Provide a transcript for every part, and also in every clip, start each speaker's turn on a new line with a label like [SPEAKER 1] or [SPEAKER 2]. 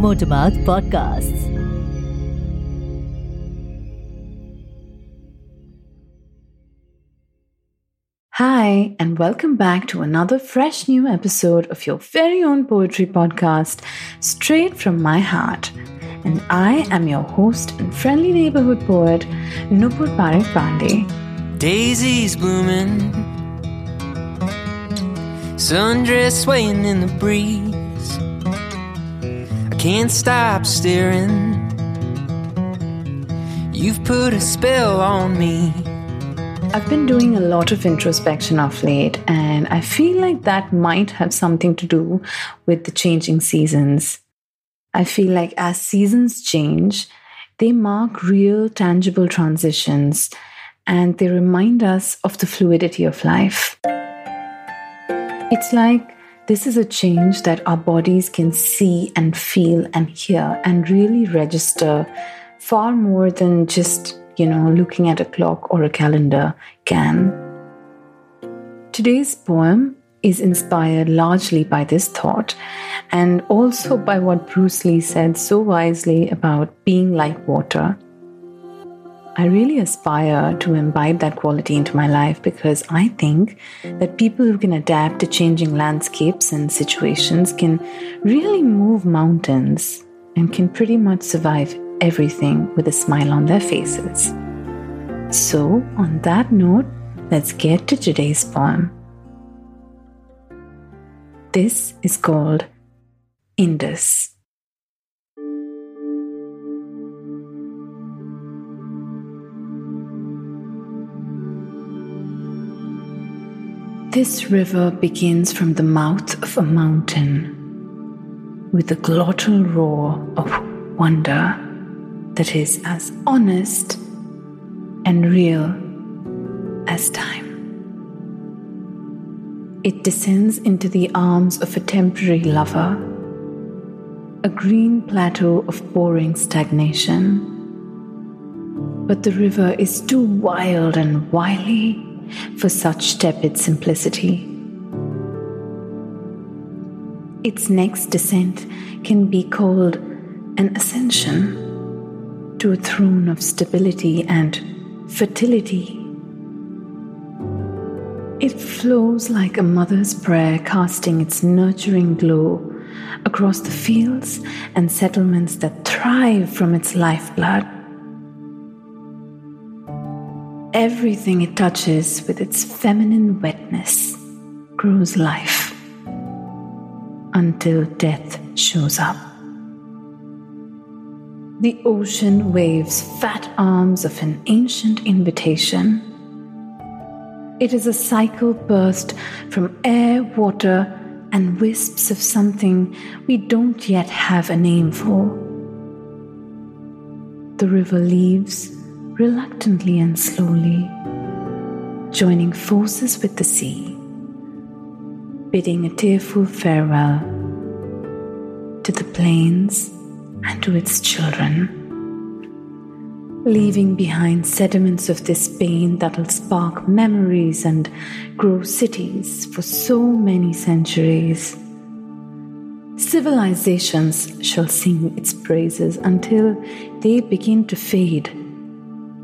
[SPEAKER 1] Motormouth Podcasts.
[SPEAKER 2] Hi, and welcome back to another fresh new episode of your very own poetry podcast, straight from my heart. And I am your host and friendly neighborhood poet, Nupur Parekh Pandey.
[SPEAKER 3] Daisies blooming, sundress swaying in the breeze. Can't stop staring. You've put a spell on me.
[SPEAKER 2] I've been doing a lot of introspection of late, and I feel like that might have something to do with the changing seasons. I feel like as seasons change, they mark real, tangible transitions and they remind us of the fluidity of life. It's like this is a change that our bodies can see and feel and hear and really register far more than just you know, looking at a clock or a calendar can. Today's poem is inspired largely by this thought and also by what Bruce Lee said so wisely about being like water. I really aspire to imbibe that quality into my life because I think that people who can adapt to changing landscapes and situations can really move mountains and can pretty much survive everything with a smile on their faces. So, on that note, let's get to today's poem. This is called Indus. This river begins from the mouth of a mountain with a glottal roar of wonder that is as honest and real as time. It descends into the arms of a temporary lover, a green plateau of boring stagnation. But the river is too wild and wily for such tepid simplicity. Its next descent can be called an ascension to a throne of stability and fertility. It flows like a mother's prayer, casting its nurturing glow across the fields and settlements that thrive from its lifeblood. Everything it touches with its feminine wetness grows life until death shows up. The ocean waves fat arms of an ancient invitation. It is a cycle burst from air, water, and wisps of something we don't yet have a name for. The river leaves reluctantly and slowly, joining forces with the sea, bidding a tearful farewell to the plains and to its children, leaving behind sediments of this pain that'll spark memories and grow cities for so many centuries. Civilizations shall sing its praises until they begin to fade.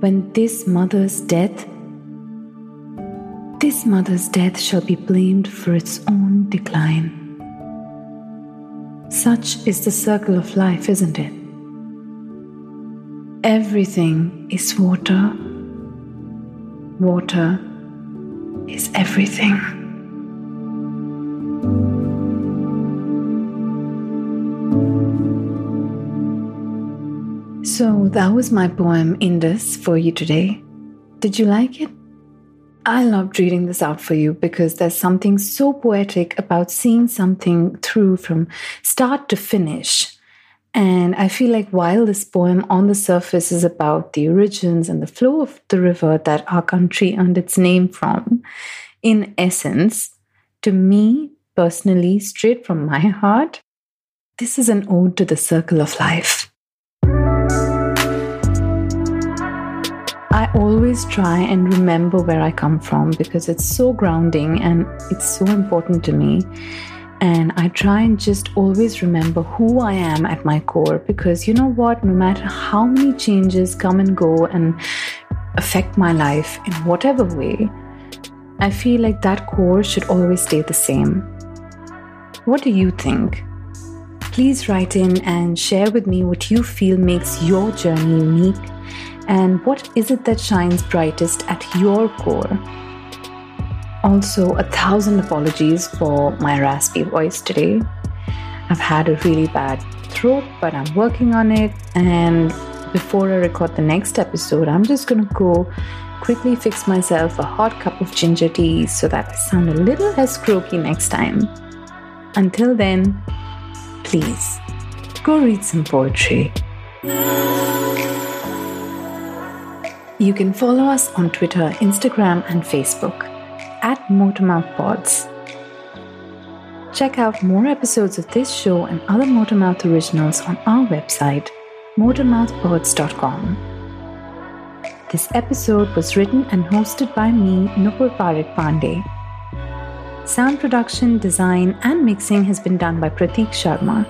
[SPEAKER 2] When this mother's death, this mother's death shall be blamed for its own decline. Such is the circle of life, isn't it? Everything is water. Water is everything. So that was my poem Indus for you today. Did you like it? I loved reading this out for you because there's something so poetic about seeing something through from start to finish. And I feel like while this poem on the surface is about the origins and the flow of the river that our country earned its name from, in essence, to me personally, straight from my heart, this is an ode to the circle of life. Always try and remember where I come from because it's so grounding and it's so important to me. And I try and just always remember who I am at my core because you know what? No matter how many changes come and go and affect my life in whatever way, I feel like that core should always stay the same. What do you think? Please write in and share with me what you feel makes your journey unique and what is it that shines brightest at your core. Also, a thousand apologies for my raspy voice today. I've had a really bad throat, but I'm working on it. And before I record the next episode, I'm just gonna go quickly fix myself a hot cup of ginger tea so that I sound a little less croaky next time. Until then, please go read some poetry. You can follow us on Twitter, Instagram, and Facebook at Motormouth Pods. Check out more episodes of this show and other Motormouth originals on our website, motormouthpods.com. This episode was written and hosted by me, Nupur Parekh Pandey. Sound production, design, and mixing has been done by Pratik Sharma.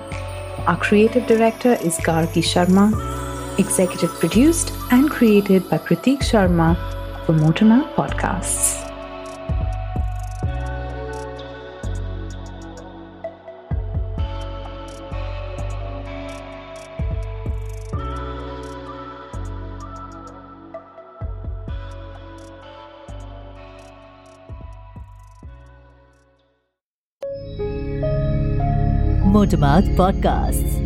[SPEAKER 2] Our creative director is Gargi Sharma. Executive produced and created by Pratik Sharma for Motormouth Podcasts.
[SPEAKER 1] Motormouth Podcasts.